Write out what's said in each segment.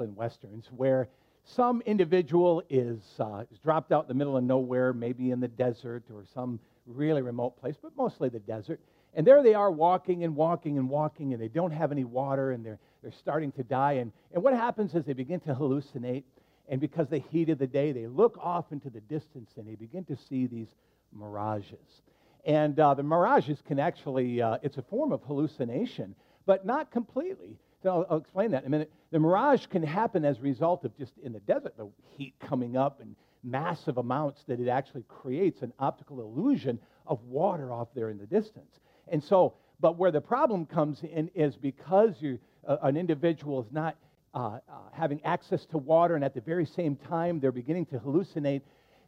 especially in westerns, where some individual is, uh, is dropped out in the middle of nowhere, maybe in the desert or some really remote place, but mostly the desert. And there they are walking and walking and walking, and they don't have any water, and they're, they're starting to die. And, and what happens is they begin to hallucinate, and because the heat of the day, they look off into the distance and they begin to see these mirages. And uh, the mirages can actually, uh, it's a form of hallucination, but not completely. So I'll, I'll, explain that in a minute. The mirage can happen as a result of just in the desert, the heat coming up and massive amounts that it actually creates an optical illusion of water off there in the distance. And so, but where the problem comes in is because you, uh, an individual is not uh, uh, having access to water and at the very same time they're beginning to hallucinate,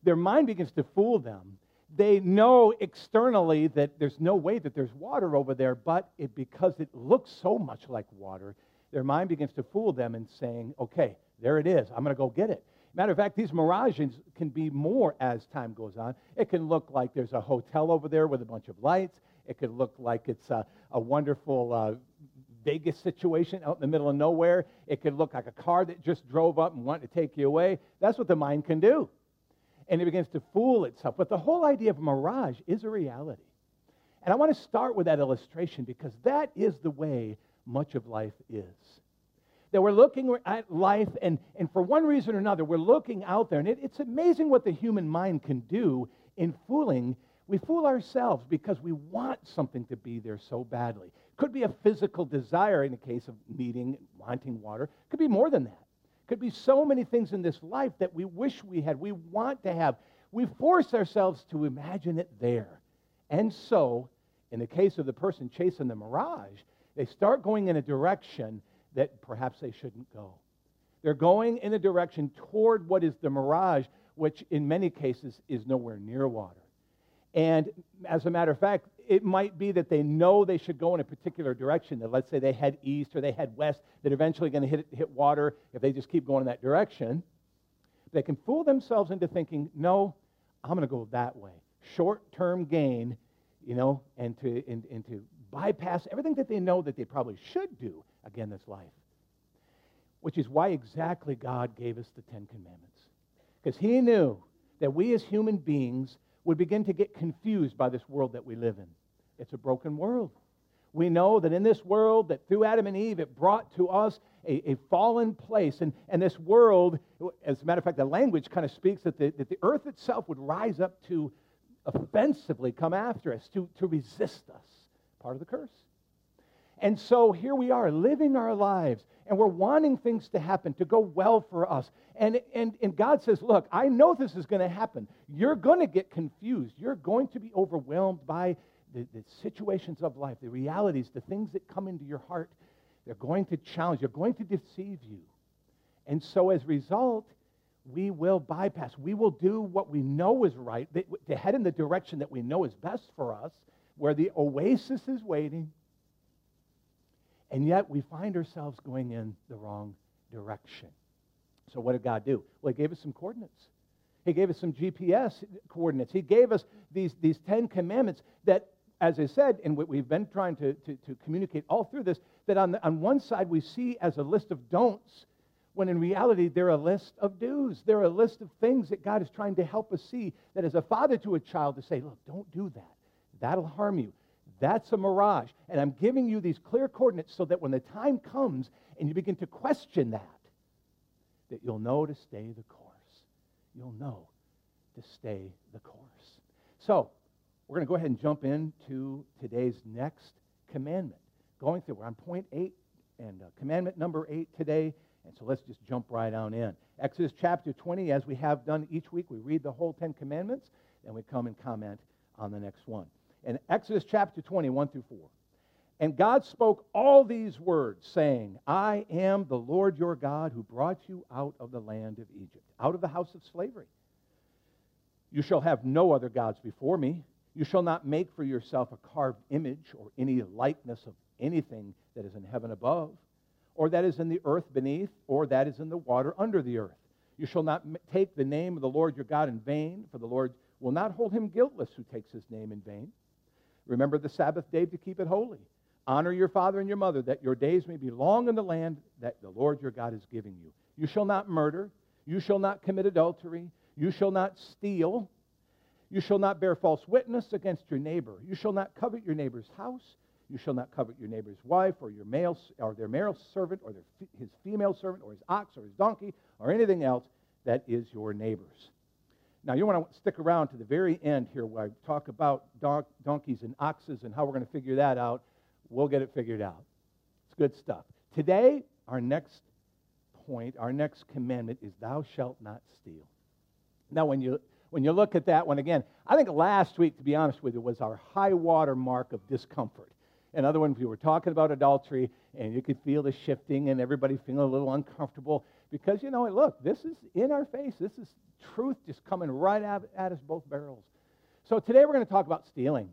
their mind begins to fool them. They know externally that there's no way that there's water over there, but it, because it looks so much like water, their mind begins to fool them and saying, okay, there it is. I'm going to go get it. Matter of fact, these mirages can be more as time goes on. It can look like there's a hotel over there with a bunch of lights. It could look like it's a, a wonderful uh, Vegas situation out in the middle of nowhere. It could look like a car that just drove up and wanted to take you away. That's what the mind can do. And it begins to fool itself. But the whole idea of mirage is a reality. And I want to start with that illustration because that is the way much of life is. That we're looking at life, and, and for one reason or another, we're looking out there. And it, it's amazing what the human mind can do in fooling. We fool ourselves because we want something to be there so badly. Could be a physical desire in the case of needing, wanting water. Could be more than that. Could be so many things in this life that we wish we had, we want to have. We force ourselves to imagine it there. And so, in the case of the person chasing the mirage, they start going in a direction that perhaps they shouldn't go. They're going in a direction toward what is the mirage, which in many cases is nowhere near water. And as a matter of fact, it might be that they know they should go in a particular direction. That let's say they head east or they head west, they're eventually going to hit, hit water if they just keep going in that direction. They can fool themselves into thinking, no, I'm going to go that way. Short term gain, you know, and to, and, and to bypass everything that they know that they probably should do again this life. Which is why exactly God gave us the Ten Commandments. Because He knew that we as human beings would begin to get confused by this world that we live in. It's a broken world. We know that in this world, that through Adam and Eve, it brought to us a, a fallen place. And, and this world, as a matter of fact, the language kind of speaks that the, that the earth itself would rise up to offensively come after us, to, to resist us. Part of the curse. And so here we are living our lives, and we're wanting things to happen, to go well for us. And, and, and God says, Look, I know this is going to happen. You're going to get confused. You're going to be overwhelmed by the, the situations of life, the realities, the things that come into your heart. They're going to challenge, they're going to deceive you. And so as a result, we will bypass. We will do what we know is right, to head in the direction that we know is best for us, where the oasis is waiting and yet we find ourselves going in the wrong direction. So, what did God do? Well, He gave us some coordinates. He gave us some GPS coordinates. He gave us these, these Ten Commandments that, as I said, and what we've been trying to, to, to communicate all through this, that on, the, on one side we see as a list of don'ts, when in reality they're a list of do's. They're a list of things that God is trying to help us see that as a father to a child to say, look, don't do that. That'll harm you. That's a mirage. And I'm giving you these clear coordinates so that when the time comes and you begin to question that, that you'll know to stay the course. You'll know to stay the course. So, we're going to go ahead and jump into today's next commandment. Going through, we're on point eight and uh, commandment number eight today. And so let's just jump right on in. Exodus chapter 20, as we have done each week, we read the whole Ten Commandments, and we come and comment on the next one in Exodus chapter 21 through 4. And God spoke all these words, saying, I am the Lord your God who brought you out of the land of Egypt, out of the house of slavery. You shall have no other gods before me. You shall not make for yourself a carved image or any likeness of anything that is in heaven above, or that is in the earth beneath, or that is in the water under the earth. You shall not take the name of the Lord your God in vain, for the Lord will not hold him guiltless who takes his name in vain. Remember the Sabbath day to keep it holy. Honor your father and your mother, that your days may be long in the land that the Lord your God is giving you. You shall not murder. You shall not commit adultery. You shall not steal. You shall not bear false witness against your neighbor. You shall not covet your neighbor's house. You shall not covet your neighbor's wife or your male or their male servant or their, his female servant or his ox or his donkey or anything else that is your neighbor's. Now, you want to stick around to the very end here where I talk about don- donkeys and oxes and how we're going to figure that out. We'll get it figured out. It's good stuff. Today, our next point, our next commandment is thou shalt not steal. Now, when you when you look at that one again, I think last week, to be honest with you, was our high water mark of discomfort. In other words, we were talking about adultery, and you could feel the shifting and everybody feeling a little uncomfortable because, you know, look, this is in our face. This is truth just coming right at, at us both barrels. So today we're going to talk about stealing.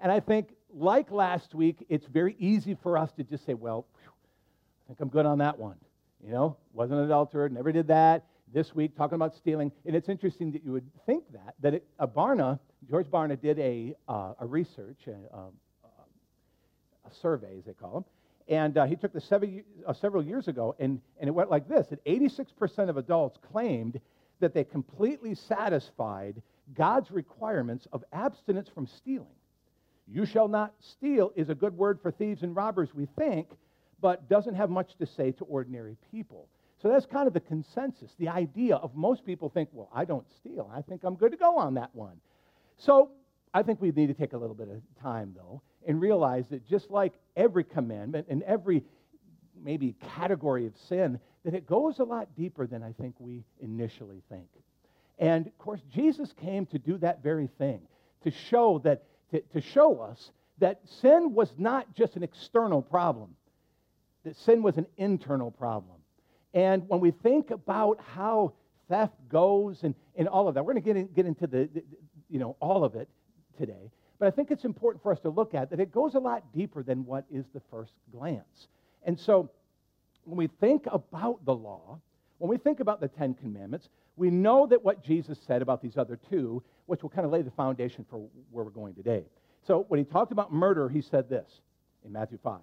And I think, like last week, it's very easy for us to just say, well, whew, I think I'm good on that one. You know, wasn't an adulterer, never did that. This week, talking about stealing. And it's interesting that you would think that, that it, uh, Barna, George Barna did a, uh, a research, uh, a survey, as they call them. And uh, he took this seven, uh, several years ago, and, and it went like this that 86% of adults claimed that they completely satisfied God's requirements of abstinence from stealing. You shall not steal is a good word for thieves and robbers, we think, but doesn't have much to say to ordinary people. So that's kind of the consensus. The idea of most people think, well, I don't steal. I think I'm good to go on that one. So I think we need to take a little bit of time, though, and realize that just like every commandment and every maybe category of sin, that it goes a lot deeper than I think we initially think. And of course, Jesus came to do that very thing, to show that to, to show us that sin was not just an external problem, that sin was an internal problem. And when we think about how theft goes and, and all of that, we're going to get, in, get into the, the, you know, all of it today. But I think it's important for us to look at that it goes a lot deeper than what is the first glance. And so when we think about the law, when we think about the Ten Commandments, we know that what Jesus said about these other two, which will kind of lay the foundation for where we're going today. So when he talked about murder, he said this in Matthew 5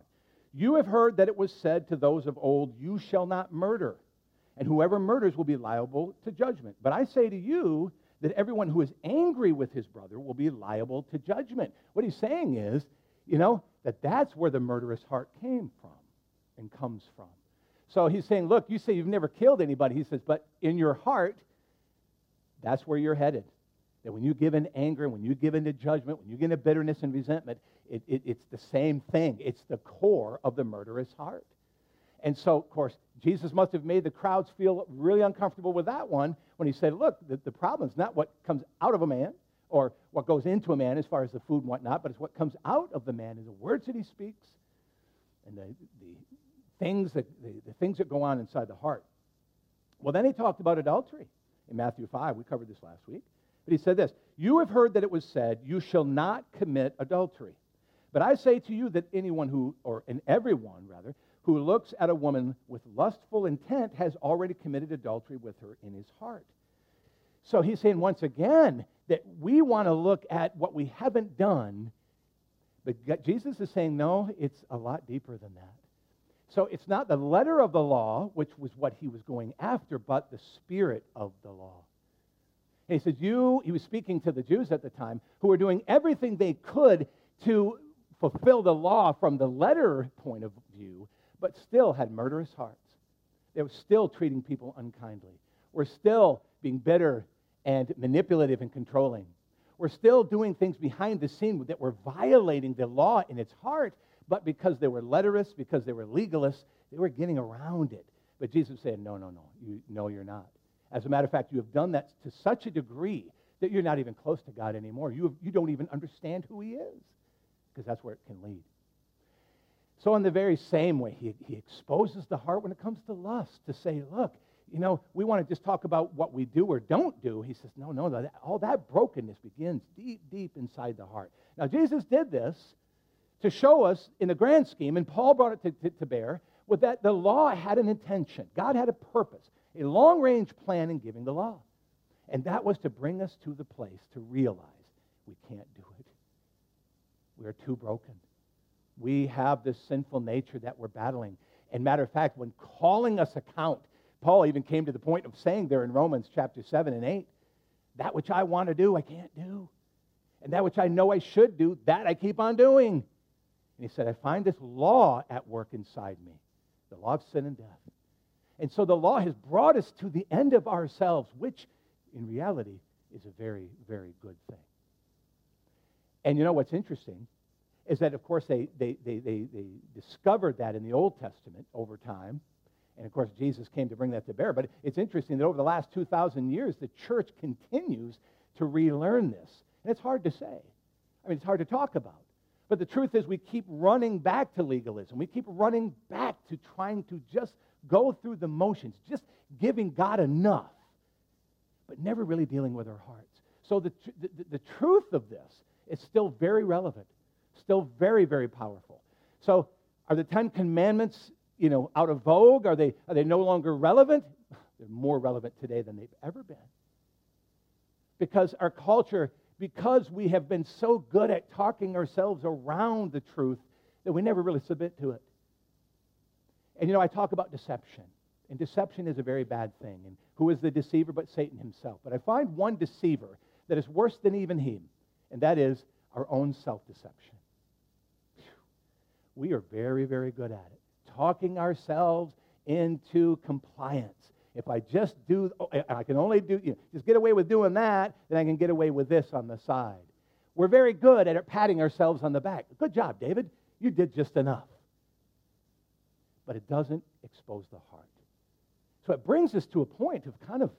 You have heard that it was said to those of old, You shall not murder, and whoever murders will be liable to judgment. But I say to you, that everyone who is angry with his brother will be liable to judgment. What he's saying is, you know, that that's where the murderous heart came from and comes from. So he's saying, look, you say you've never killed anybody. He says, but in your heart, that's where you're headed. That when you give in anger, when you give in to judgment, when you give into bitterness and resentment, it, it, it's the same thing. It's the core of the murderous heart. And so, of course, Jesus must have made the crowds feel really uncomfortable with that one when he said, Look, the, the problem is not what comes out of a man or what goes into a man as far as the food and whatnot, but it's what comes out of the man and the words that he speaks and the, the, things, that, the, the things that go on inside the heart. Well, then he talked about adultery in Matthew 5. We covered this last week. But he said this You have heard that it was said, You shall not commit adultery. But I say to you that anyone who, or in everyone rather, who looks at a woman with lustful intent has already committed adultery with her in his heart. So he's saying once again that we want to look at what we haven't done, but Jesus is saying, no, it's a lot deeper than that. So it's not the letter of the law, which was what he was going after, but the spirit of the law. And he says, You, he was speaking to the Jews at the time, who were doing everything they could to fulfill the law from the letter point of view, but still had murderous hearts. They were still treating people unkindly. We're still being bitter and manipulative and controlling. We're still doing things behind the scene that were violating the law in its heart, but because they were letterists, because they were legalists, they were getting around it. But Jesus said, No, no, no, you, no, you're not. As a matter of fact, you have done that to such a degree that you're not even close to God anymore. You, have, you don't even understand who He is, because that's where it can lead. So, in the very same way, he, he exposes the heart when it comes to lust to say, look, you know, we want to just talk about what we do or don't do. He says, no, no, that, all that brokenness begins deep, deep inside the heart. Now, Jesus did this to show us in the grand scheme, and Paul brought it to, to, to bear, was that the law had an intention. God had a purpose, a long range plan in giving the law. And that was to bring us to the place to realize we can't do it. We are too broken. We have this sinful nature that we're battling. And matter of fact, when calling us account, Paul even came to the point of saying there in Romans chapter 7 and 8, that which I want to do, I can't do. And that which I know I should do, that I keep on doing. And he said, I find this law at work inside me, the law of sin and death. And so the law has brought us to the end of ourselves, which in reality is a very, very good thing. And you know what's interesting is that, of course, they, they, they, they, they discovered that in the Old Testament over time. And of course, Jesus came to bring that to bear. But it's interesting that over the last 2,000 years, the church continues to relearn this. And it's hard to say. I mean, it's hard to talk about. But the truth is, we keep running back to legalism. We keep running back to trying to just go through the motions, just giving God enough, but never really dealing with our hearts. So the, the, the truth of this is still very relevant, still very, very powerful. So are the Ten Commandments, you know, out of vogue? Are they, are they no longer relevant? They're more relevant today than they've ever been. Because our culture, because we have been so good at talking ourselves around the truth that we never really submit to it. And you know, I talk about deception. And deception is a very bad thing. And who is the deceiver but Satan himself? But I find one deceiver that is worse than even him, and that is our own self deception. We are very, very good at it. Talking ourselves into compliance. If I just do, oh, I can only do, you know, just get away with doing that, then I can get away with this on the side. We're very good at patting ourselves on the back. Good job, David. You did just enough but it doesn't expose the heart. So it brings us to a point of kind of,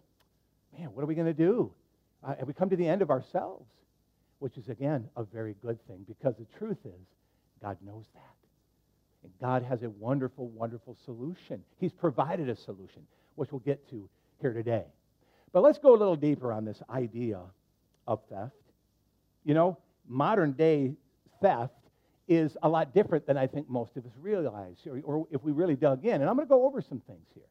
man, what are we going to do? Uh, and we come to the end of ourselves, which is, again, a very good thing because the truth is, God knows that. And God has a wonderful, wonderful solution. He's provided a solution, which we'll get to here today. But let's go a little deeper on this idea of theft. You know, modern day theft is a lot different than I think most of us realize, or, or if we really dug in. And I'm going to go over some things here.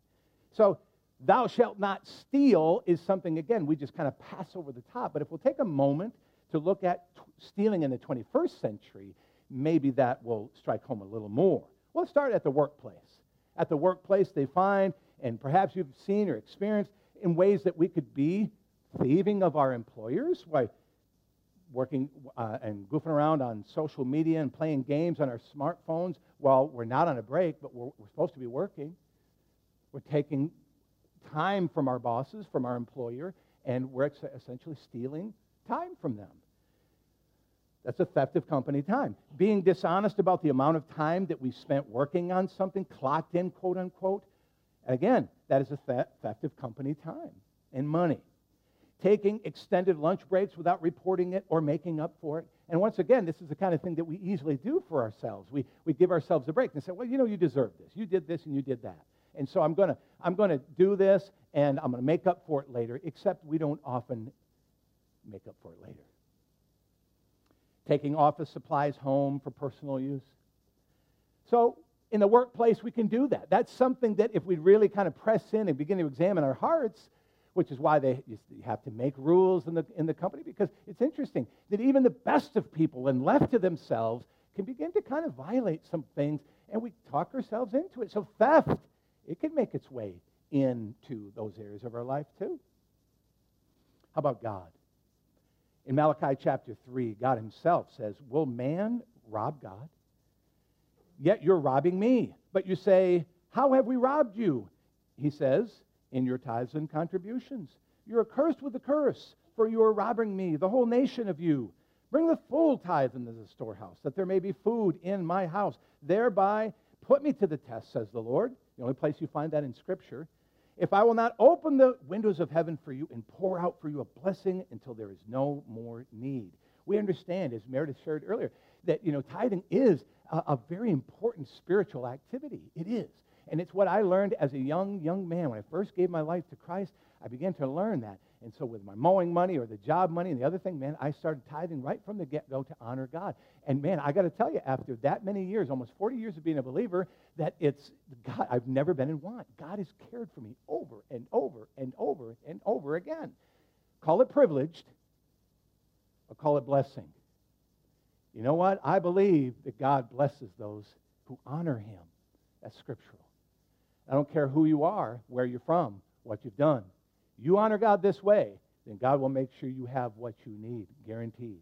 So, thou shalt not steal is something, again, we just kind of pass over the top. But if we'll take a moment to look at t- stealing in the 21st century, maybe that will strike home a little more. Well, let's start at the workplace. At the workplace, they find, and perhaps you've seen or experienced, in ways that we could be thieving of our employers. by working uh, and goofing around on social media and playing games on our smartphones while we're not on a break, but we're, we're supposed to be working. We're taking time from our bosses, from our employer, and we're ex- essentially stealing time from them. That's a theft of company time. Being dishonest about the amount of time that we spent working on something, clocked in, quote unquote. Again, that is a theft of company time and money taking extended lunch breaks without reporting it or making up for it. And once again, this is the kind of thing that we easily do for ourselves. We, we give ourselves a break and say, well, you know, you deserve this. You did this and you did that. And so I'm going to I'm going to do this and I'm going to make up for it later, except we don't often make up for it later. Taking office supplies home for personal use. So in the workplace, we can do that. That's something that if we really kind of press in and begin to examine our hearts, which is why they you have to make rules in the, in the company because it's interesting that even the best of people, when left to themselves, can begin to kind of violate some things, and we talk ourselves into it. So theft, it can make its way into those areas of our life too. How about God? In Malachi chapter 3, God himself says, Will man rob God? Yet you're robbing me. But you say, How have we robbed you? He says, in your tithes and contributions. You're accursed with a curse, for you are robbing me, the whole nation of you. Bring the full tithe into the storehouse, that there may be food in my house. Thereby put me to the test, says the Lord. The only place you find that in Scripture. If I will not open the windows of heaven for you and pour out for you a blessing until there is no more need. We understand, as Meredith shared earlier, that you know tithing is a, a very important spiritual activity. It is. And it's what I learned as a young, young man. When I first gave my life to Christ, I began to learn that. And so, with my mowing money or the job money and the other thing, man, I started tithing right from the get go to honor God. And man, I got to tell you, after that many years, almost 40 years of being a believer, that it's God, I've never been in want. God has cared for me over and over and over and over again. Call it privileged or call it blessing. You know what? I believe that God blesses those who honor him. That's scriptural. I don't care who you are, where you're from, what you've done. You honor God this way, then God will make sure you have what you need, guaranteed.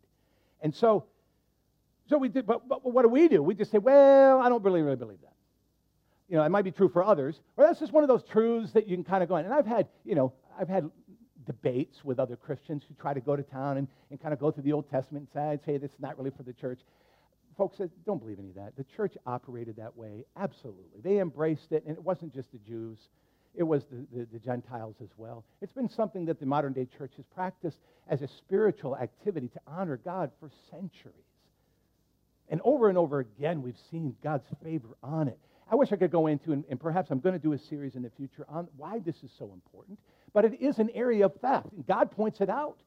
And so, so we did, but, but what do we do? We just say, well, I don't really, really believe that. You know, it might be true for others, or that's just one of those truths that you can kind of go in. And I've had, you know, I've had debates with other Christians who try to go to town and, and kind of go through the Old Testament and say, hey, this is not really for the church. Folks said don't believe any of that. The church operated that way, absolutely. They embraced it, and it wasn't just the Jews, it was the, the, the Gentiles as well. It's been something that the modern day church has practiced as a spiritual activity to honor God for centuries. And over and over again, we've seen God's favor on it. I wish I could go into, and, and perhaps I'm going to do a series in the future on why this is so important. But it is an area of theft. And God points it out.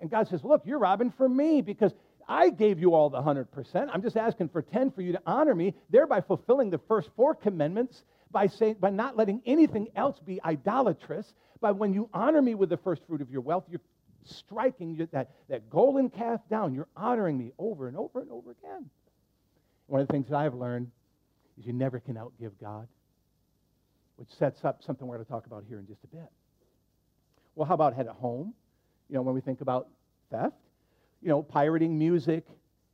And God says, Look, you're robbing from me because I gave you all the 100%. I'm just asking for 10 for you to honor me, thereby fulfilling the first four commandments by, saying, by not letting anything else be idolatrous. But when you honor me with the first fruit of your wealth, you're striking that, that golden calf down. You're honoring me over and over and over again. One of the things that I've learned is you never can outgive God which sets up something we're going to talk about here in just a bit. Well, how about head at home? You know, when we think about theft, you know, pirating music,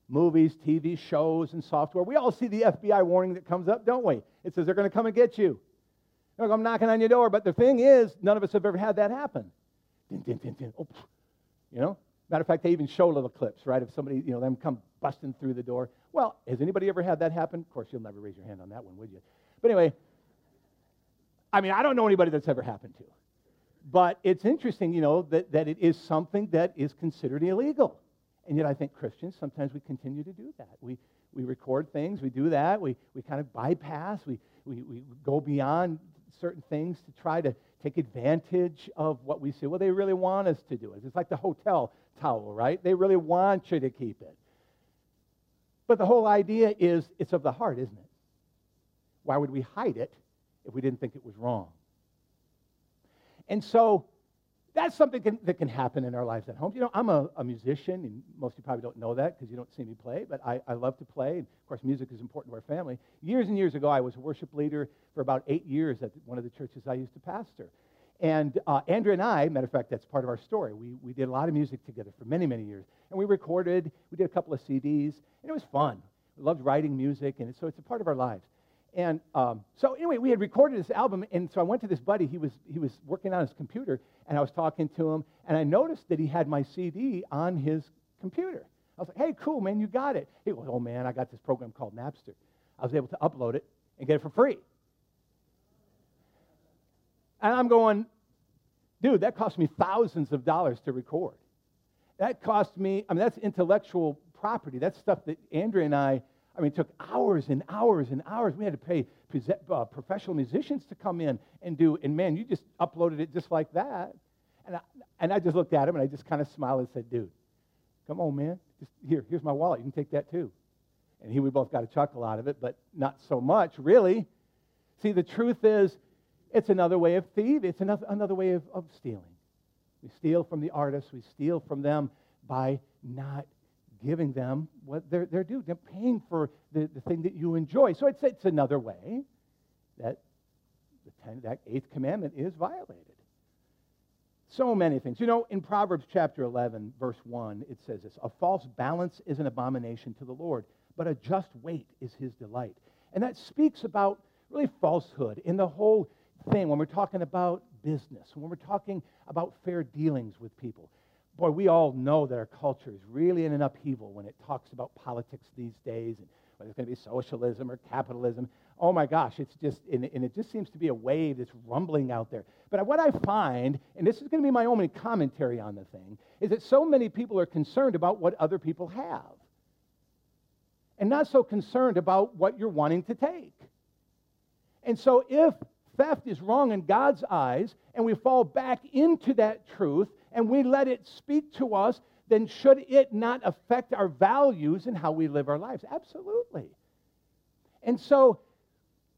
movies, TV shows, and software. We all see the FBI warning that comes up, don't we? It says they're going to come and get you. I'm knocking on your door, but the thing is, none of us have ever had that happen. Din, din, din. Oh, you know? Matter of fact, they even show little clips, right? If somebody, you know, them come busting through the door. Well, has anybody ever had that happen? Of course, you'll never raise your hand on that one, would you? But anyway, I mean, I don't know anybody that's ever happened to. But it's interesting, you know, that, that it is something that is considered illegal. And yet I think Christians, sometimes we continue to do that. We, we record things, we do that, we, we kind of bypass, we, we, we go beyond certain things to try to take advantage of what we see. Well, they really want us to do it. It's like the hotel towel, right? They really want you to keep it. But the whole idea is it's of the heart, isn't it? Why would we hide it if we didn't think it was wrong. And so that's something can, that can happen in our lives at home. You know, I'm a, a musician, and most of you probably don't know that because you don't see me play, but I, I love to play. And of course, music is important to our family. Years and years ago, I was a worship leader for about eight years at one of the churches I used to pastor. And uh, Andrea and I, matter of fact, that's part of our story. We, we did a lot of music together for many, many years. And we recorded, we did a couple of CDs, and it was fun. We loved writing music, and so it's a part of our lives. And um, so anyway, we had recorded this album, and so I went to this buddy. He was he was working on his computer, and I was talking to him, and I noticed that he had my CD on his computer. I was like, "Hey, cool, man, you got it." He goes, "Oh man, I got this program called Napster. I was able to upload it and get it for free." And I'm going, dude, that cost me thousands of dollars to record. That cost me, I mean, that's intellectual property. That's stuff that Andrea and I I mean, it took hours and hours and hours. We had to pay uh, professional musicians to come in and do, and man, you just uploaded it just like that. And I, and I just looked at him and I just kind of smiled and said, dude, come on, man. Just here, here's my wallet. You can take that too. And he, we both got a chuckle out of it, but not so much, really. See, the truth is, it's another way of thieving. It's another, another way of, of stealing. We steal from the artists. We steal from them by not giving them what they're, they're due. They're paying for the, the thing that you enjoy. So it's, it's another way that the ten, that eighth commandment is violated. So many things. You know, in Proverbs chapter 11, verse 1, it says this A false balance is an abomination to the Lord, but a just weight is his delight. And that speaks about really falsehood in the whole thing when we're talking about business, when we're talking about fair dealings with people boy, we all know that our culture is really in an upheaval when it talks about politics these days and whether it's going to be socialism or capitalism. Oh my gosh, it's just, and, it just seems to be a wave that's rumbling out there. But what I find, and this is going to be my only commentary on the thing, is that so many people are concerned about what other people have and not so concerned about what you're wanting to take. And so if theft is wrong in God's eyes and we fall back into that truth, and we let it speak to us, then should it not affect our values and how we live our lives? Absolutely. And so,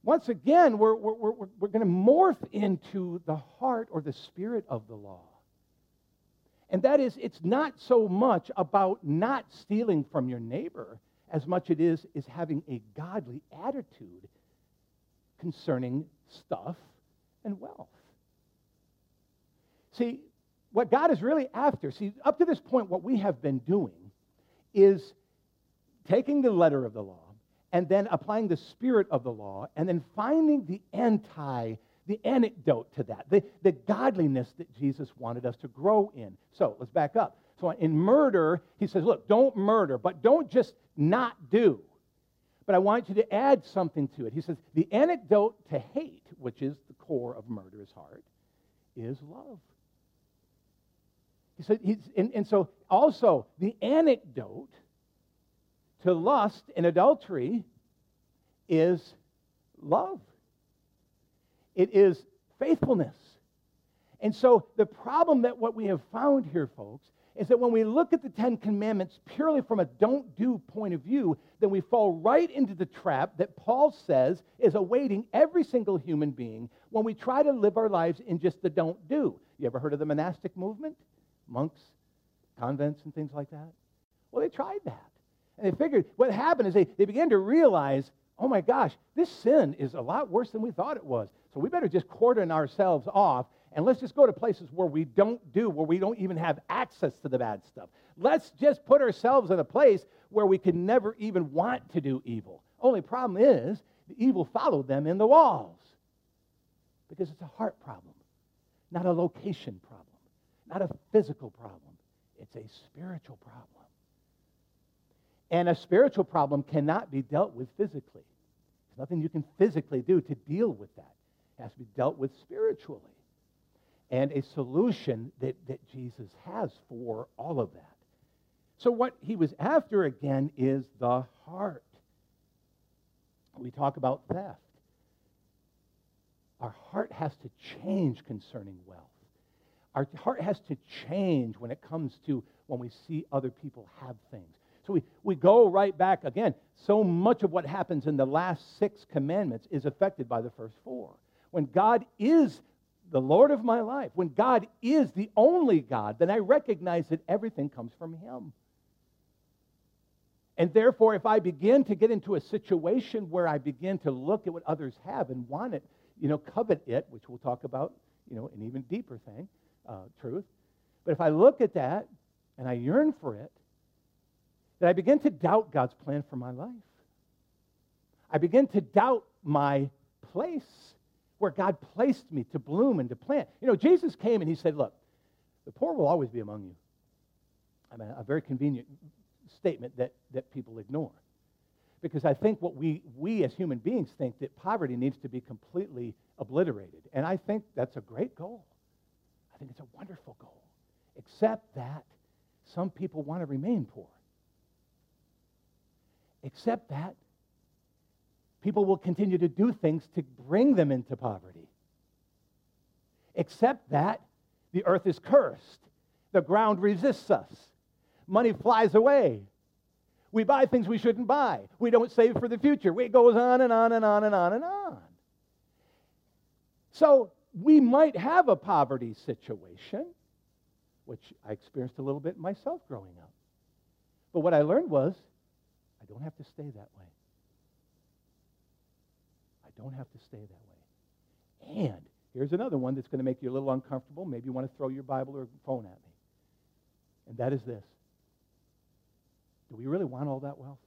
once again, we're, we're, we're, we're going to morph into the heart or the spirit of the law. And that is, it's not so much about not stealing from your neighbor as much it is is having a godly attitude concerning stuff and wealth. See, what God is really after, see, up to this point, what we have been doing is taking the letter of the law and then applying the spirit of the law and then finding the anti the antidote to that, the, the godliness that Jesus wanted us to grow in. So let's back up. So in murder, he says, look, don't murder, but don't just not do. But I want you to add something to it. He says, the antidote to hate, which is the core of murder's heart, is love. He's, and, and so also the antidote to lust and adultery is love. It is faithfulness. And so the problem that what we have found here, folks, is that when we look at the Ten Commandments purely from a don't do point of view, then we fall right into the trap that Paul says is awaiting every single human being when we try to live our lives in just the don't do. You ever heard of the monastic movement? Monks, convents, and things like that? Well, they tried that. And they figured what happened is they, they began to realize oh my gosh, this sin is a lot worse than we thought it was. So we better just cordon ourselves off and let's just go to places where we don't do, where we don't even have access to the bad stuff. Let's just put ourselves in a place where we can never even want to do evil. Only problem is the evil followed them in the walls because it's a heart problem, not a location problem, not a physical problem. It's a spiritual problem. And a spiritual problem cannot be dealt with physically. There's nothing you can physically do to deal with that. It has to be dealt with spiritually. And a solution that, that Jesus has for all of that. So, what he was after again is the heart. We talk about theft. Our heart has to change concerning wealth. Our heart has to change when it comes to when we see other people have things. So we, we go right back again. So much of what happens in the last six commandments is affected by the first four. When God is the Lord of my life, when God is the only God, then I recognize that everything comes from Him. And therefore, if I begin to get into a situation where I begin to look at what others have and want it, you know, covet it, which we'll talk about, you know, an even deeper thing, uh, truth. But if I look at that and I yearn for it, then I begin to doubt God's plan for my life. I begin to doubt my place where God placed me to bloom and to plant. You know, Jesus came and he said, Look, the poor will always be among you. I mean, a very convenient statement that, that people ignore. Because I think what we, we as human beings think that poverty needs to be completely obliterated. And I think that's a great goal. Think it's a wonderful goal. Except that some people want to remain poor. Except that people will continue to do things to bring them into poverty. Except that the earth is cursed, the ground resists us, money flies away. We buy things we shouldn't buy. We don't save for the future. It goes on and on and on and on and on. So we might have a poverty situation, which I experienced a little bit myself growing up. But what I learned was I don't have to stay that way. I don't have to stay that way. And here's another one that's going to make you a little uncomfortable. Maybe you want to throw your Bible or phone at me. And that is this Do we really want all that wealth?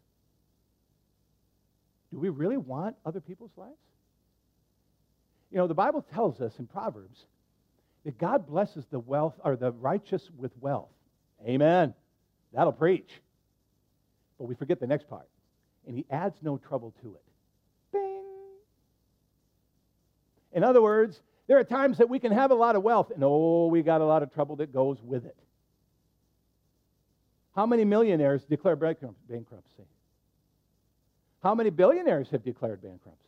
Do we really want other people's lives? You know, the Bible tells us in Proverbs that God blesses the wealth or the righteous with wealth. Amen. That'll preach. But we forget the next part. And he adds no trouble to it. Bing. In other words, there are times that we can have a lot of wealth, and oh, we got a lot of trouble that goes with it. How many millionaires declare bankruptcy? How many billionaires have declared bankruptcy?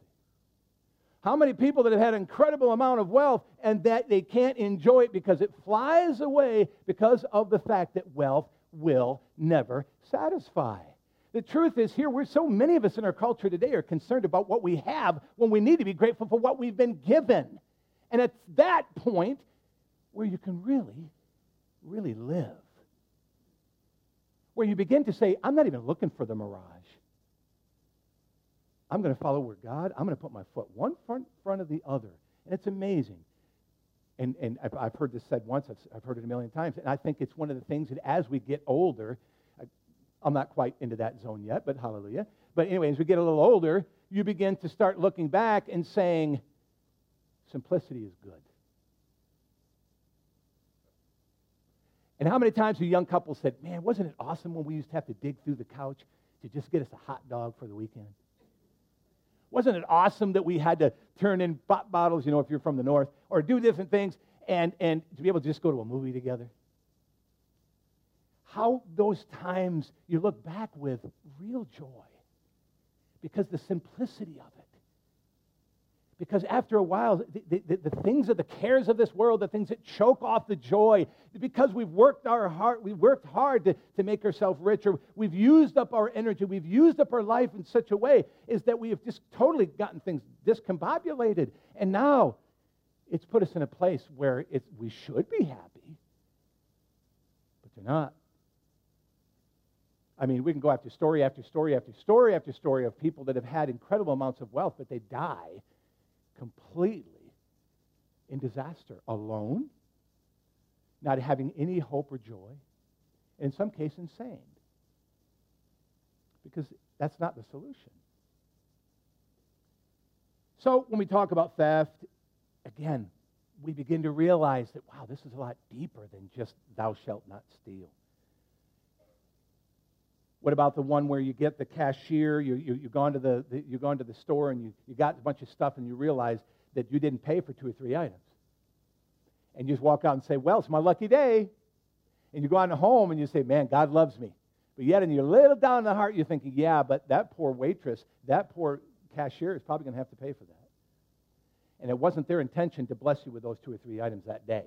How many people that have had incredible amount of wealth and that they can't enjoy it because it flies away because of the fact that wealth will never satisfy? The truth is, here, we're so many of us in our culture today are concerned about what we have when we need to be grateful for what we've been given. And it's that point where you can really really live. Where you begin to say, I'm not even looking for the mirage. I'm going to follow where God, I'm going to put my foot one front, front of the other. And it's amazing. And, and I've, I've heard this said once, I've, I've heard it a million times. And I think it's one of the things that as we get older, I, I'm not quite into that zone yet, but hallelujah. But anyway, as we get a little older, you begin to start looking back and saying, simplicity is good. And how many times have young couples said, Man, wasn't it awesome when we used to have to dig through the couch to just get us a hot dog for the weekend? Wasn't it awesome that we had to turn in pop bottles, you know, if you're from the north, or do different things and, and to be able to just go to a movie together? How those times you look back with real joy because the simplicity of it. Because after a while, the, the, the, things of the cares of this world, the things that choke off the joy, because we've worked our heart, we've worked hard to, to make ourselves richer, we've used up our energy, we've used up our life in such a way, is that we have just totally gotten things discombobulated. And now it's put us in a place where it's, we should be happy, but they're not. I mean, we can go after story after story after story after story of people that have had incredible amounts of wealth, but they die completely in disaster, alone, not having any hope or joy, in some cases, insane. Because that's not the solution. So when we talk about theft, again, we begin to realize that, wow, this is a lot deeper than just thou shalt not steal. What about the one where you get the cashier, you, you, you've, gone to the, the, you've gone to the store and you, you got a bunch of stuff and you realize that you didn't pay for two or three items? And you just walk out and say, well, it's my lucky day. And you go on home and you say, man, God loves me. But yet in your little down in the heart, you're thinking, yeah, but that poor waitress, that poor cashier is probably going to have to pay for that. And it wasn't their intention to bless you with those two or three items that day.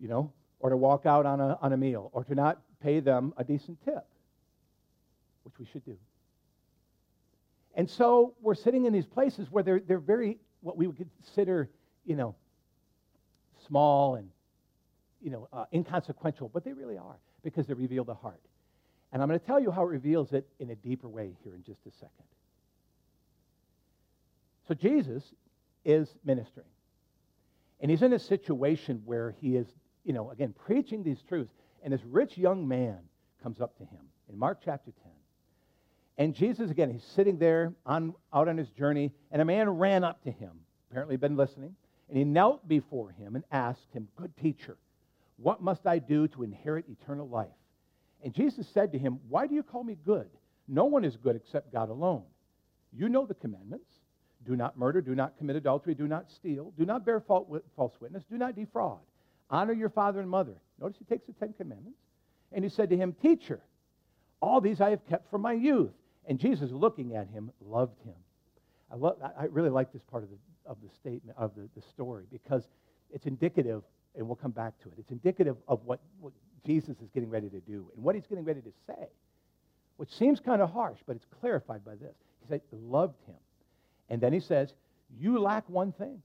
You know, or to walk out on a, on a meal, or to not pay them a decent tip, which we should do. And so we're sitting in these places where they're, they're very, what we would consider, you know, small and, you know, uh, inconsequential, but they really are because they reveal the heart. And I'm going to tell you how it reveals it in a deeper way here in just a second. So Jesus is ministering. And he's in a situation where he is you know, again, preaching these truths. And this rich young man comes up to him in Mark chapter 10. And Jesus, again, he's sitting there on, out on his journey, and a man ran up to him, apparently been listening, and he knelt before him and asked him, Good teacher, what must I do to inherit eternal life? And Jesus said to him, Why do you call me good? No one is good except God alone. You know the commandments do not murder, do not commit adultery, do not steal, do not bear false witness, do not defraud. Honor your father and mother. Notice he takes the Ten Commandments. And he said to him, Teacher, all these I have kept from my youth. And Jesus, looking at him, loved him. I, love, I really like this part of the, of the statement, of the, the story, because it's indicative, and we'll come back to it, it's indicative of what, what Jesus is getting ready to do and what he's getting ready to say, which seems kind of harsh, but it's clarified by this. He said, loved him. And then he says, You lack one thing.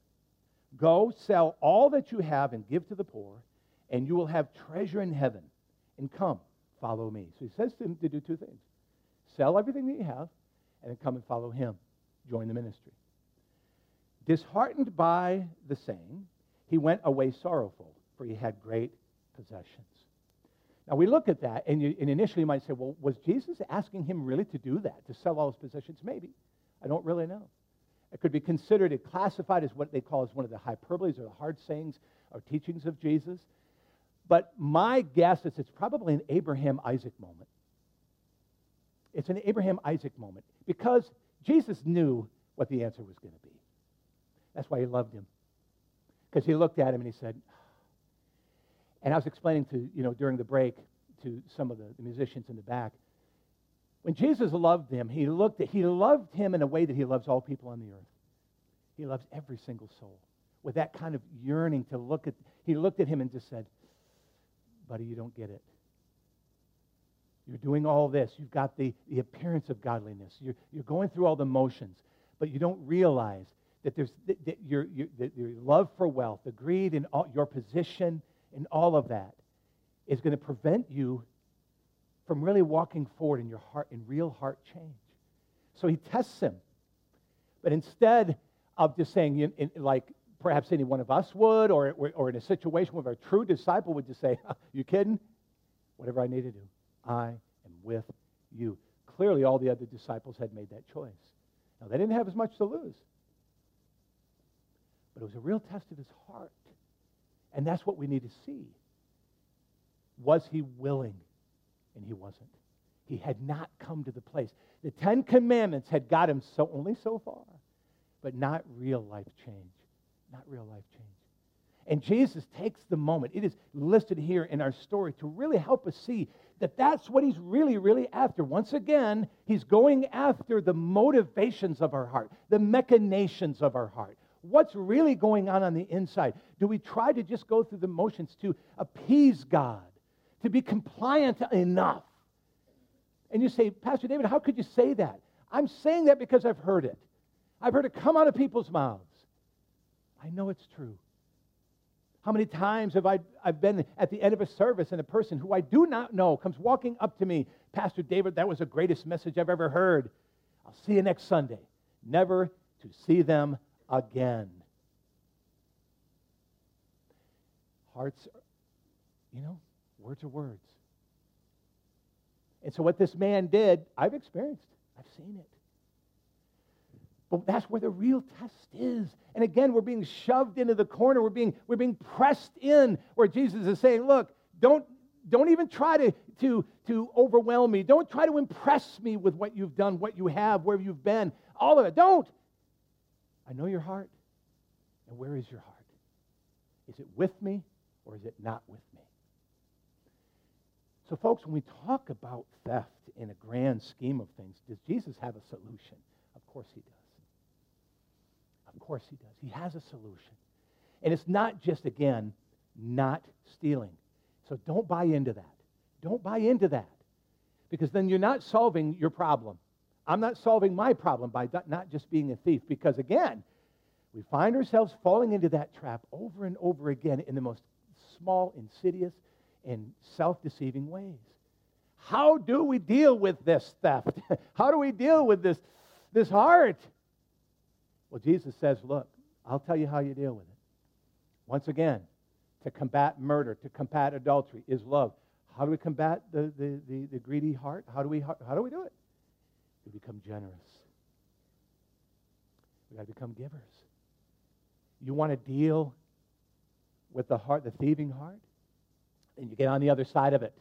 Go, sell all that you have and give to the poor, and you will have treasure in heaven. And come, follow me. So he says to him to do two things sell everything that you have, and then come and follow him. Join the ministry. Disheartened by the saying, he went away sorrowful, for he had great possessions. Now we look at that, and, you, and initially you might say, well, was Jesus asking him really to do that, to sell all his possessions? Maybe. I don't really know. It could be considered and classified as what they call as one of the hyperboles or the hard sayings or teachings of Jesus. But my guess is it's probably an Abraham Isaac moment. It's an Abraham Isaac moment because Jesus knew what the answer was going to be. That's why he loved him. Because he looked at him and he said, and I was explaining to, you know, during the break to some of the, the musicians in the back, when Jesus loved him, he looked at, he loved him in a way that he loves all people on the earth. He loves every single soul with that kind of yearning to look at. He looked at him and just said, "Buddy, you don't get it. You're doing all this. You've got the, the appearance of godliness. You're, you're going through all the motions, but you don't realize that there's that, that your, your, that your love for wealth, the greed and all, your position and all of that is going to prevent you from really walking forward in your heart, in real heart change. So he tests him. But instead of just saying, in, in, like perhaps any one of us would, or, or in a situation where a true disciple would just say, You kidding? Whatever I need to do, I am with you. Clearly, all the other disciples had made that choice. Now, they didn't have as much to lose, but it was a real test of his heart. And that's what we need to see. Was he willing? And he wasn't. He had not come to the place. The Ten Commandments had got him so only so far, but not real life change. Not real life change. And Jesus takes the moment, it is listed here in our story, to really help us see that that's what he's really, really after. Once again, he's going after the motivations of our heart, the machinations of our heart. What's really going on on the inside? Do we try to just go through the motions to appease God, to be compliant enough? And you say, Pastor David, how could you say that? I'm saying that because I've heard it. I've heard it come out of people's mouths. I know it's true. How many times have I I've been at the end of a service and a person who I do not know comes walking up to me, Pastor David, that was the greatest message I've ever heard. I'll see you next Sunday. Never to see them again. Hearts, you know, words are words. And so, what this man did, I've experienced, I've seen it. But that's where the real test is. And again, we're being shoved into the corner. We're being, we're being pressed in where Jesus is saying, look, don't, don't even try to, to, to overwhelm me. Don't try to impress me with what you've done, what you have, where you've been, all of it. Don't. I know your heart. And where is your heart? Is it with me or is it not with me? So, folks, when we talk about theft in a grand scheme of things, does Jesus have a solution? Of course he does. Of course he does. He has a solution. And it's not just, again, not stealing. So don't buy into that. Don't buy into that. Because then you're not solving your problem. I'm not solving my problem by not just being a thief. Because again, we find ourselves falling into that trap over and over again in the most small, insidious, and self deceiving ways. How do we deal with this theft? How do we deal with this, this heart? Well, Jesus says, Look, I'll tell you how you deal with it. Once again, to combat murder, to combat adultery is love. How do we combat the, the, the, the greedy heart? How do, we, how, how do we do it? We become generous. We got to become givers. You want to deal with the heart, the thieving heart? Then you get on the other side of it.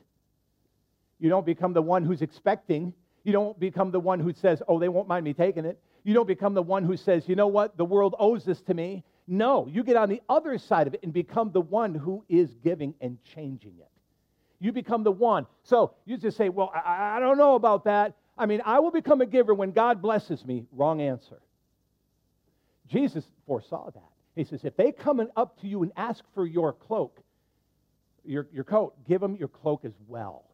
You don't become the one who's expecting. You don't become the one who says, oh, they won't mind me taking it. You don't become the one who says, you know what, the world owes this to me. No, you get on the other side of it and become the one who is giving and changing it. You become the one. So you just say, well, I, I don't know about that. I mean, I will become a giver when God blesses me. Wrong answer. Jesus foresaw that. He says, if they come up to you and ask for your cloak, your, your coat, give them your cloak as well.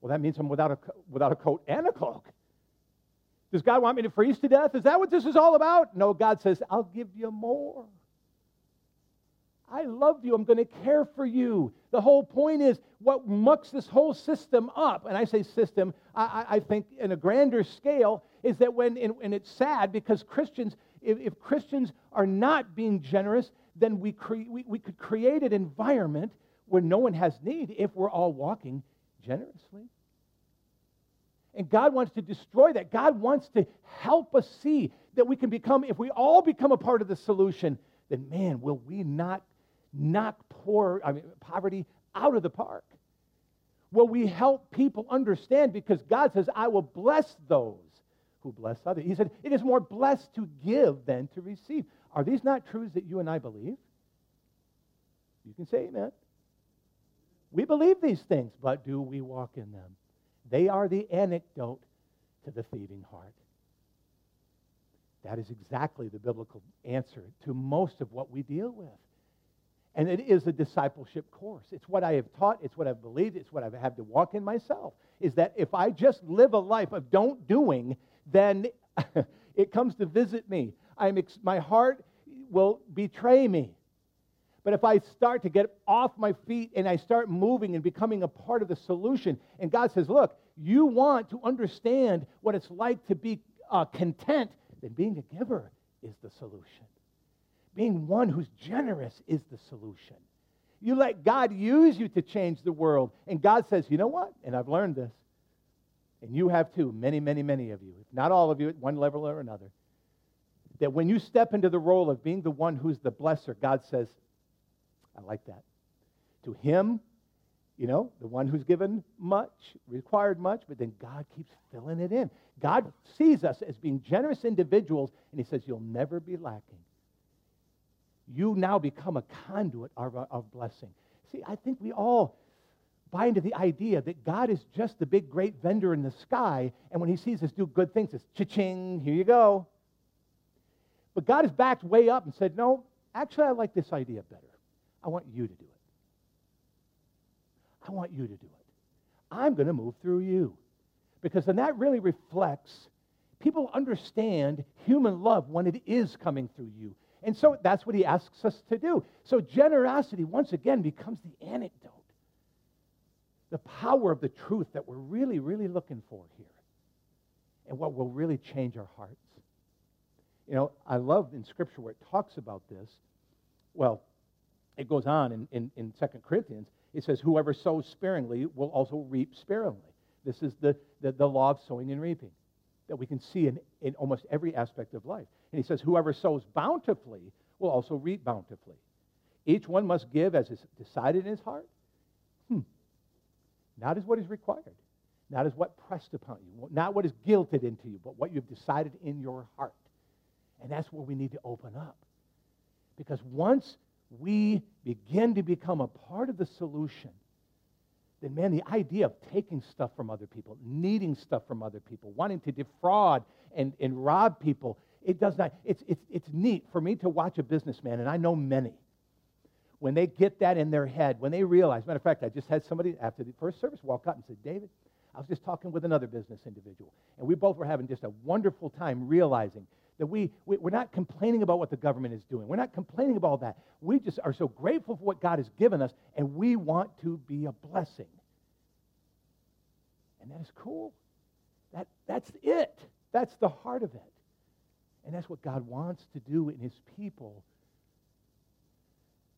Well, that means I'm without a, without a coat and a cloak. Does God want me to freeze to death? Is that what this is all about? No, God says, I'll give you more. I love you. I'm going to care for you. The whole point is what mucks this whole system up, and I say system, I, I think in a grander scale, is that when, and it's sad because Christians, if, if Christians are not being generous, then we, cre- we, we could create an environment where no one has need if we're all walking generously. And God wants to destroy that. God wants to help us see that we can become, if we all become a part of the solution, then man, will we not knock poor, I mean, poverty out of the park? Will we help people understand? Because God says, I will bless those who bless others. He said, it is more blessed to give than to receive. Are these not truths that you and I believe? You can say amen. We believe these things, but do we walk in them? They are the antidote to the thieving heart. That is exactly the biblical answer to most of what we deal with. And it is a discipleship course. It's what I have taught, it's what I've believed, it's what I've had to walk in myself. Is that if I just live a life of don't doing, then it comes to visit me. I'm ex- my heart will betray me. But if I start to get off my feet and I start moving and becoming a part of the solution, and God says, Look, you want to understand what it's like to be uh, content, then being a giver is the solution. Being one who's generous is the solution. You let God use you to change the world. And God says, You know what? And I've learned this. And you have too, many, many, many of you, if not all of you at one level or another. That when you step into the role of being the one who's the blesser, God says, I like that. To him, you know, the one who's given much, required much, but then God keeps filling it in. God sees us as being generous individuals, and He says, You'll never be lacking. You now become a conduit of, of blessing. See, I think we all buy into the idea that God is just the big, great vendor in the sky, and when He sees us do good things, it's cha-ching, here you go. But God has backed way up and said, No, actually, I like this idea better. I want you to do it. I want you to do it. I'm going to move through you. Because then that really reflects, people understand human love when it is coming through you. And so that's what he asks us to do. So generosity, once again, becomes the anecdote, the power of the truth that we're really, really looking for here, and what will really change our hearts. You know, I love in Scripture where it talks about this. Well, it goes on in, in, in 2 Corinthians. It says, Whoever sows sparingly will also reap sparingly. This is the, the, the law of sowing and reaping that we can see in, in almost every aspect of life. And he says, Whoever sows bountifully will also reap bountifully. Each one must give as is decided in his heart. Hmm. Not as what is required, not as what pressed upon you, not what is guilted into you, but what you've decided in your heart. And that's where we need to open up. Because once we begin to become a part of the solution, then man, the idea of taking stuff from other people, needing stuff from other people, wanting to defraud and, and rob people, it does not, it's, it's, it's neat for me to watch a businessman, and I know many, when they get that in their head, when they realize, matter of fact, I just had somebody after the first service walk up and said, David, I was just talking with another business individual, and we both were having just a wonderful time realizing that we, we, we're not complaining about what the government is doing. We're not complaining about that. We just are so grateful for what God has given us, and we want to be a blessing. And that is cool. That, that's it. That's the heart of it. And that's what God wants to do in his people.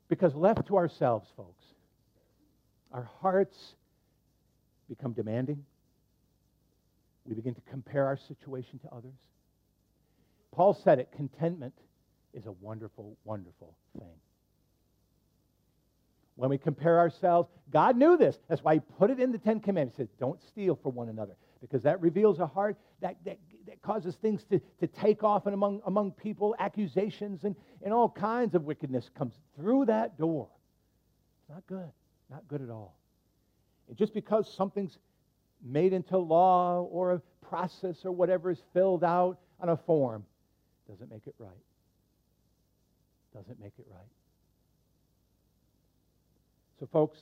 Because left to ourselves, folks, our hearts become demanding. We begin to compare our situation to others. Paul said it contentment is a wonderful, wonderful thing. When we compare ourselves, God knew this. That's why He put it in the Ten Commandments. He says, Don't steal from one another, because that reveals a heart that, that, that causes things to, to take off and among, among people, accusations and, and all kinds of wickedness comes through that door. It's not good. Not good at all. And just because something's made into law or a process or whatever is filled out on a form doesn't make it right. Doesn't make it right. So, folks,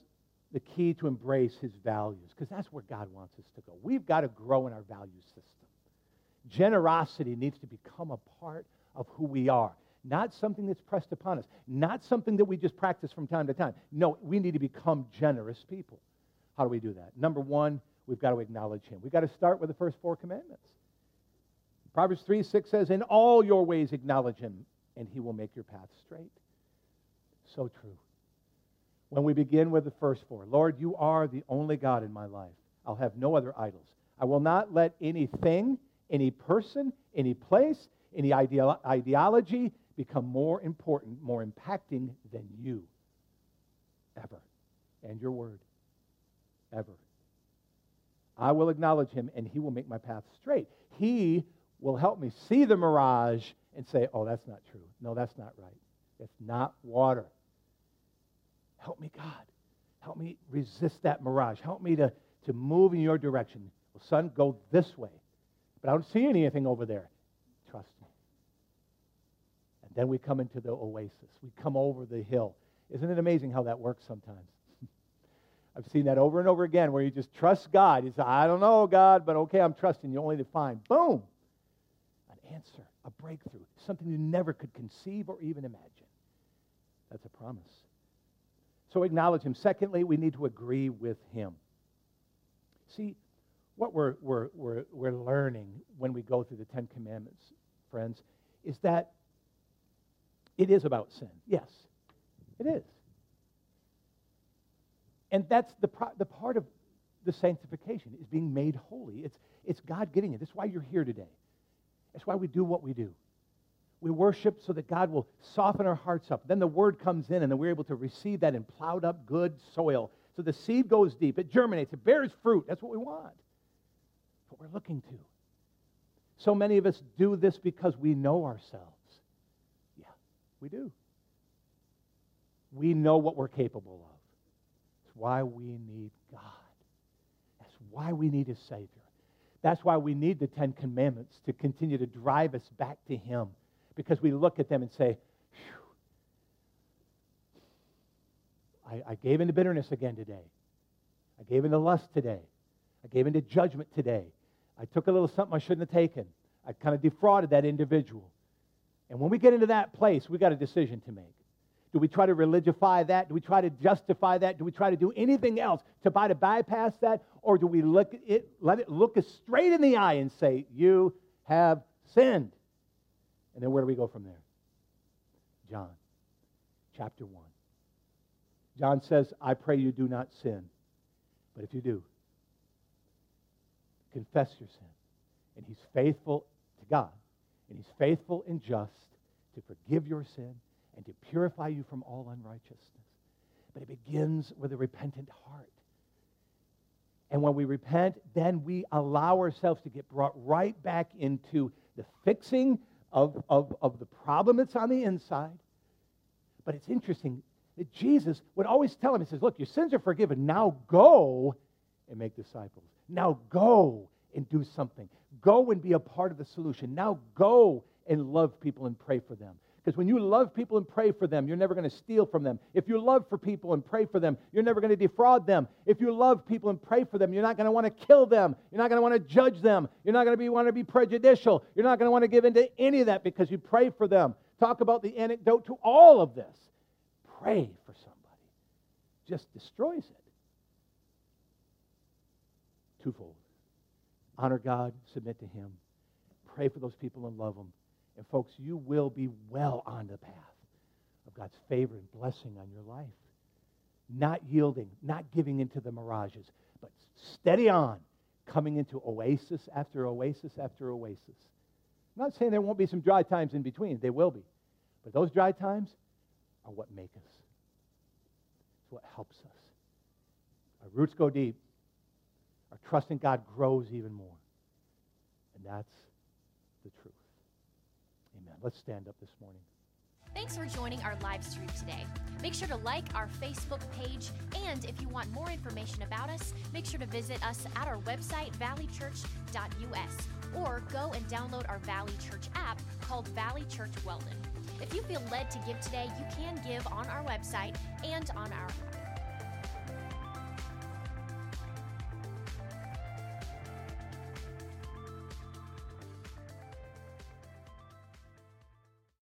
the key to embrace his values, because that's where God wants us to go. We've got to grow in our value system. Generosity needs to become a part of who we are, not something that's pressed upon us, not something that we just practice from time to time. No, we need to become generous people. How do we do that? Number one, we've got to acknowledge him. We've got to start with the first four commandments. Proverbs 3 6 says, In all your ways acknowledge him, and he will make your path straight. So true. When we begin with the first four, Lord, you are the only God in my life. I'll have no other idols. I will not let anything, any person, any place, any ideology become more important, more impacting than you. Ever. And your word. Ever. I will acknowledge him, and he will make my path straight. He will help me see the mirage and say, oh, that's not true. No, that's not right. It's not water. Help me, God. Help me resist that mirage. Help me to, to move in your direction. Well, son, go this way. But I don't see anything over there. Trust me. And then we come into the oasis. We come over the hill. Isn't it amazing how that works sometimes? I've seen that over and over again where you just trust God. You say, I don't know, God, but okay, I'm trusting you only to find, boom, answer, a breakthrough, something you never could conceive or even imagine. That's a promise. So acknowledge him. Secondly, we need to agree with him. See, what we're, we're, we're, we're learning when we go through the Ten Commandments, friends, is that it is about sin. Yes, it is. And that's the, pro- the part of the sanctification is being made holy. It's, it's God getting it. That's why you're here today. That's why we do what we do. We worship so that God will soften our hearts up. Then the word comes in, and then we're able to receive that in plowed up good soil. So the seed goes deep, it germinates, it bears fruit. That's what we want. What we're looking to. So many of us do this because we know ourselves. Yeah, we do. We know what we're capable of. That's why we need God. That's why we need a Savior. That's why we need the Ten Commandments to continue to drive us back to Him because we look at them and say, I, I gave into bitterness again today. I gave into lust today. I gave into judgment today. I took a little something I shouldn't have taken. I kind of defrauded that individual. And when we get into that place, we got a decision to make. Do we try to religify that? Do we try to justify that? Do we try to do anything else to try to bypass that? Or do we look it, let it look us straight in the eye and say, You have sinned? And then where do we go from there? John chapter 1. John says, I pray you do not sin. But if you do, confess your sin. And he's faithful to God. And he's faithful and just to forgive your sin and to purify you from all unrighteousness. But it begins with a repentant heart. And when we repent, then we allow ourselves to get brought right back into the fixing of, of, of the problem that's on the inside. But it's interesting that Jesus would always tell him, He says, Look, your sins are forgiven. Now go and make disciples. Now go and do something. Go and be a part of the solution. Now go and love people and pray for them. Because when you love people and pray for them, you're never going to steal from them. If you love for people and pray for them, you're never going to defraud them. If you love people and pray for them, you're not going to want to kill them. You're not going to want to judge them. You're not going to want to be prejudicial. You're not going to want to give in to any of that because you pray for them. Talk about the antidote to all of this. Pray for somebody. Just destroys it. Twofold. Honor God, submit to Him. Pray for those people and love them. And folks, you will be well on the path of God's favor and blessing on your life. Not yielding, not giving into the mirages, but steady on, coming into oasis after oasis after oasis. I'm not saying there won't be some dry times in between, they will be. But those dry times are what make us. It's what helps us. Our roots go deep. Our trust in God grows even more. And that's. Let's stand up this morning. Thanks for joining our live stream today. Make sure to like our Facebook page, and if you want more information about us, make sure to visit us at our website, valleychurch.us, or go and download our Valley Church app called Valley Church Weldon. If you feel led to give today, you can give on our website and on our